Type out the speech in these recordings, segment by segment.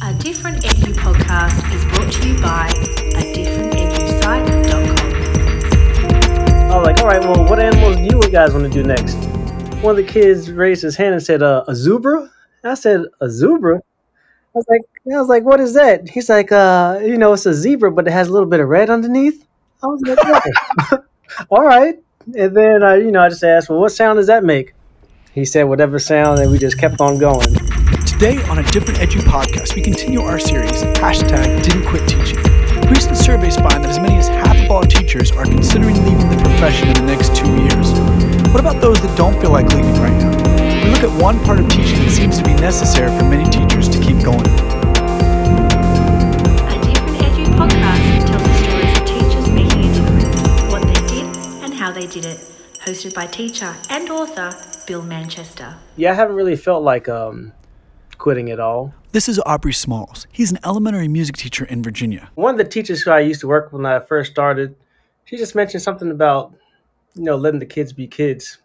A Different Edu podcast is brought to you by a differenteduSite.com. I was like, all right, well, what animals do you guys want to do next? One of the kids raised his hand and said, uh, a zebra? I said, a zebra? I was like, I was like, what is that? He's like, uh, you know, it's a zebra, but it has a little bit of red underneath. I was like, oh. all right. And then, I, you know, I just asked, well, what sound does that make? He said, whatever sound, and we just kept on going. Today on a Different Edu podcast, we continue our series, hashtag Didn't Quit Teaching. Recent surveys find that as many as half of all teachers are considering leaving the profession in the next two years. What about those that don't feel like leaving right now? We look at one part of teaching that seems to be necessary for many teachers to keep going. A Different Edu podcast tells the stories of teachers making a difference, what they did, and how they did it. Hosted by teacher and author Bill Manchester. Yeah, I haven't really felt like um, quitting at all. This is Aubrey Smalls. He's an elementary music teacher in Virginia. One of the teachers who I used to work with when I first started, she just mentioned something about, you know, letting the kids be kids.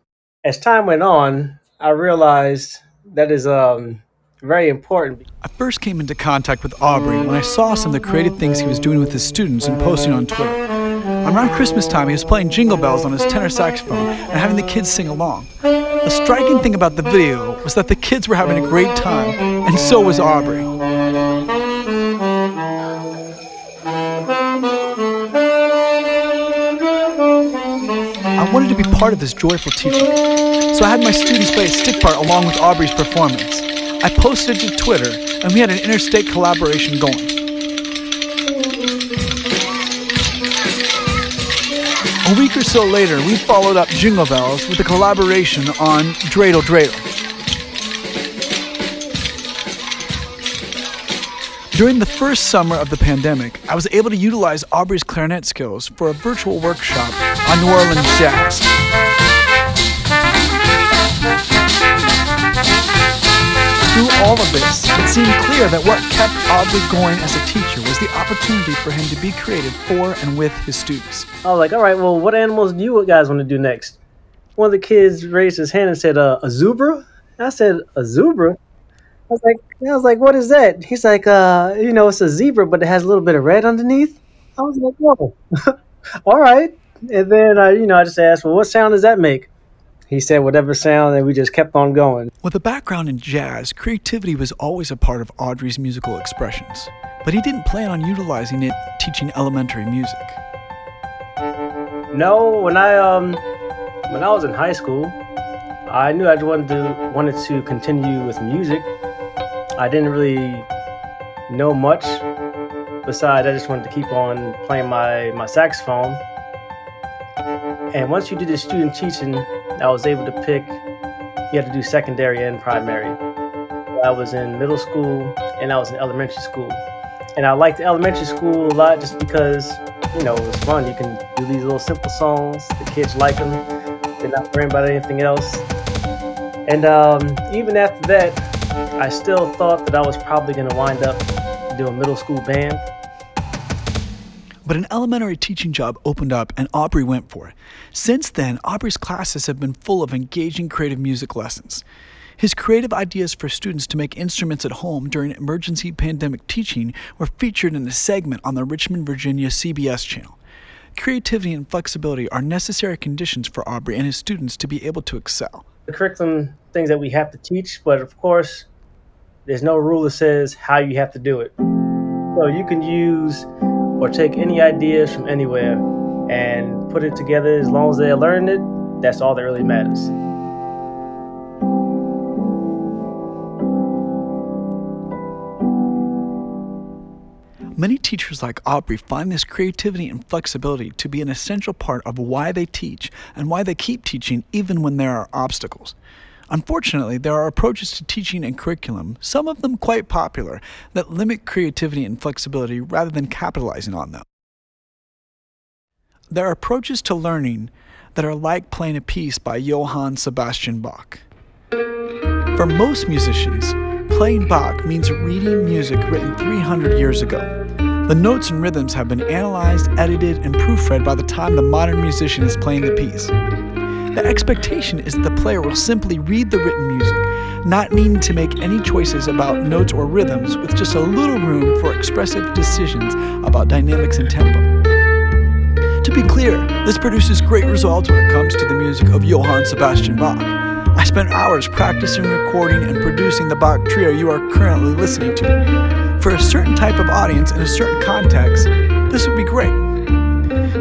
As time went on, I realized that is um, very important. I first came into contact with Aubrey when I saw some of the creative things he was doing with his students and posting on Twitter. Around Christmas time, he was playing jingle bells on his tenor saxophone and having the kids sing along. The striking thing about the video was that the kids were having a great time, and so was Aubrey. I wanted to be part of this joyful teaching, so I had my students play a stick part along with Aubrey's performance. I posted it to Twitter, and we had an interstate collaboration going. A week or so later, we followed up Jingle Bells with a collaboration on Dreidel Dreidel. During the first summer of the pandemic, I was able to utilize Aubrey's clarinet skills for a virtual workshop on New Orleans jazz. Through all of this, it seemed clear that what kept Aubrey going as a teacher the opportunity for him to be creative for and with his students. I was like, all right, well, what animals do you guys want to do next? One of the kids raised his hand and said, uh, a zebra? I said, a zebra? I was like, I was like, what is that? He's like, uh, you know, it's a zebra, but it has a little bit of red underneath. I was like, whoa, all right. And then I, you know, I just asked, well, what sound does that make? He said whatever sound, and we just kept on going. With a background in jazz, creativity was always a part of Aubrey's musical expressions, but he didn't plan on utilizing it teaching elementary music. No, when I um, when I was in high school, I knew I wanted to wanted to continue with music. I didn't really know much. Besides, I just wanted to keep on playing my my saxophone. And once you did the student teaching, I was able to pick. You had to do secondary and primary. I was in middle school and I was in elementary school, and I liked elementary school a lot just because you know it was fun. You can do these little simple songs. The kids like them. They're not worrying about anything else. And um, even after that, I still thought that I was probably going to wind up doing middle school band. But an elementary teaching job opened up and Aubrey went for it. Since then, Aubrey's classes have been full of engaging creative music lessons. His creative ideas for students to make instruments at home during emergency pandemic teaching were featured in a segment on the Richmond, Virginia CBS channel. Creativity and flexibility are necessary conditions for Aubrey and his students to be able to excel. The curriculum things that we have to teach, but of course, there's no rule that says how you have to do it. So you can use or take any ideas from anywhere and put it together as long as they learn it. That's all that really matters. Many teachers like Aubrey find this creativity and flexibility to be an essential part of why they teach and why they keep teaching even when there are obstacles. Unfortunately, there are approaches to teaching and curriculum, some of them quite popular, that limit creativity and flexibility rather than capitalizing on them. There are approaches to learning that are like playing a piece by Johann Sebastian Bach. For most musicians, playing Bach means reading music written 300 years ago. The notes and rhythms have been analyzed, edited, and proofread by the time the modern musician is playing the piece. The expectation is that the player will simply read the written music, not needing to make any choices about notes or rhythms, with just a little room for expressive decisions about dynamics and tempo. To be clear, this produces great results when it comes to the music of Johann Sebastian Bach. I spent hours practicing recording and producing the Bach trio you are currently listening to. For a certain type of audience in a certain context, this would be great.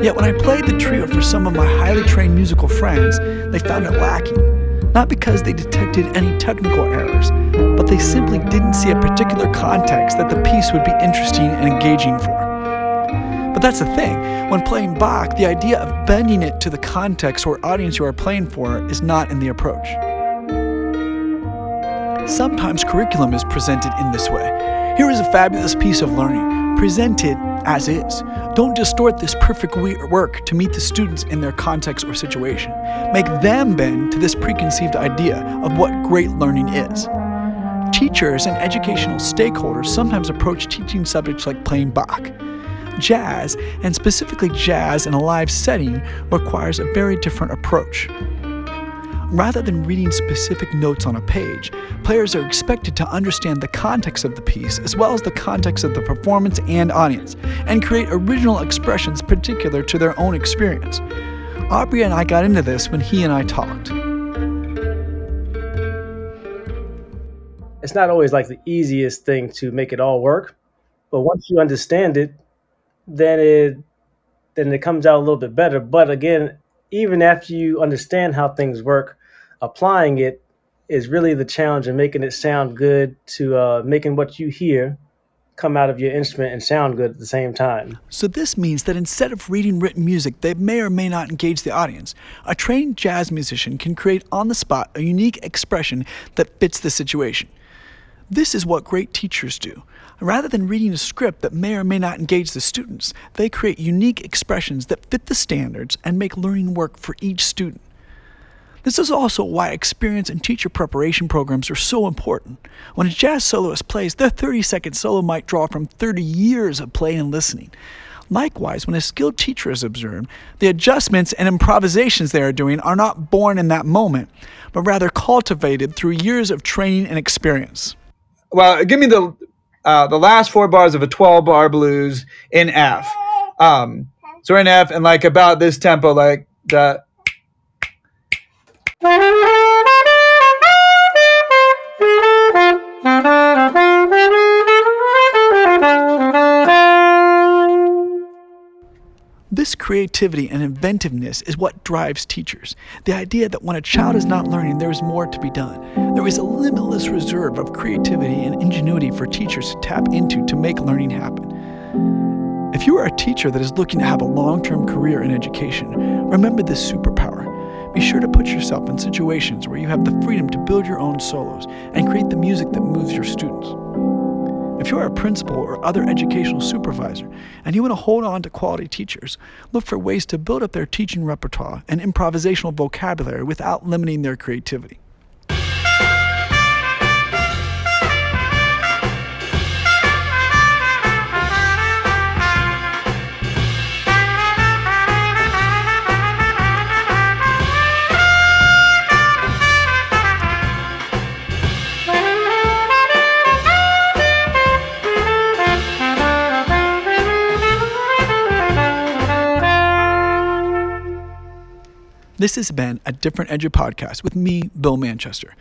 Yet when I played the trio for some of my highly trained musical friends, they found it lacking. Not because they detected any technical errors, but they simply didn't see a particular context that the piece would be interesting and engaging for. But that's the thing, when playing Bach, the idea of bending it to the context or audience you are playing for is not in the approach. Sometimes curriculum is presented in this way. Here is a fabulous piece of learning, presented as is. Don't distort this perfect work to meet the students in their context or situation. Make them bend to this preconceived idea of what great learning is. Teachers and educational stakeholders sometimes approach teaching subjects like playing Bach. Jazz, and specifically jazz in a live setting, requires a very different approach. Rather than reading specific notes on a page, players are expected to understand the context of the piece as well as the context of the performance and audience, and create original expressions particular to their own experience. Aubrey and I got into this when he and I talked. It's not always like the easiest thing to make it all work, but once you understand it, then it then it comes out a little bit better. But again, even after you understand how things work, applying it is really the challenge of making it sound good to uh, making what you hear come out of your instrument and sound good at the same time. So, this means that instead of reading written music that may or may not engage the audience, a trained jazz musician can create on the spot a unique expression that fits the situation. This is what great teachers do. Rather than reading a script that may or may not engage the students, they create unique expressions that fit the standards and make learning work for each student. This is also why experience and teacher preparation programs are so important. When a jazz soloist plays, their 30 second solo might draw from 30 years of playing and listening. Likewise, when a skilled teacher is observed, the adjustments and improvisations they are doing are not born in that moment, but rather cultivated through years of training and experience. Well, give me the uh, the last four bars of a 12 bar blues in F. Um, so in F and like about this tempo, like the this creativity and inventiveness is what drives teachers. The idea that when a child is not learning, there is more to be done. There is a limitless reserve of creativity and ingenuity for teachers to tap into to make learning happen. If you are a teacher that is looking to have a long term career in education, remember this superpower. Be sure to put yourself in situations where you have the freedom to build your own solos and create the music that moves your students. If you are a principal or other educational supervisor and you want to hold on to quality teachers, look for ways to build up their teaching repertoire and improvisational vocabulary without limiting their creativity. This has been a Different Edu podcast with me, Bill Manchester.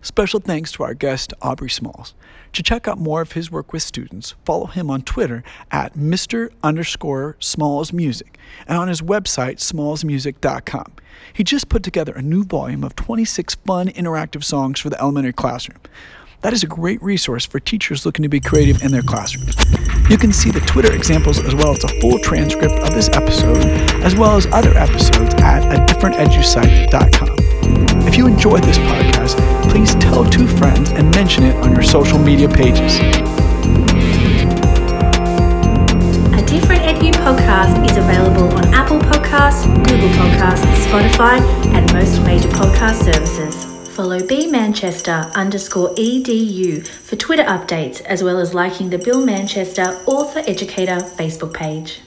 Special thanks to our guest, Aubrey Smalls. To check out more of his work with students, follow him on Twitter at Mr. underscore Smalls Music and on his website, smallsmusic.com. He just put together a new volume of 26 fun interactive songs for the elementary classroom. That is a great resource for teachers looking to be creative in their classrooms. You can see the Twitter examples as well as a full transcript of this episode, as well as other episodes at a differentedusite.com. If you enjoyed this podcast, please tell two friends and mention it on your social media pages. A Different Edu podcast is available on Apple Podcasts, Google Podcasts, Spotify, and most major podcast services. Follow B Manchester underscore EDU for Twitter updates as well as liking the Bill Manchester Author Educator Facebook page.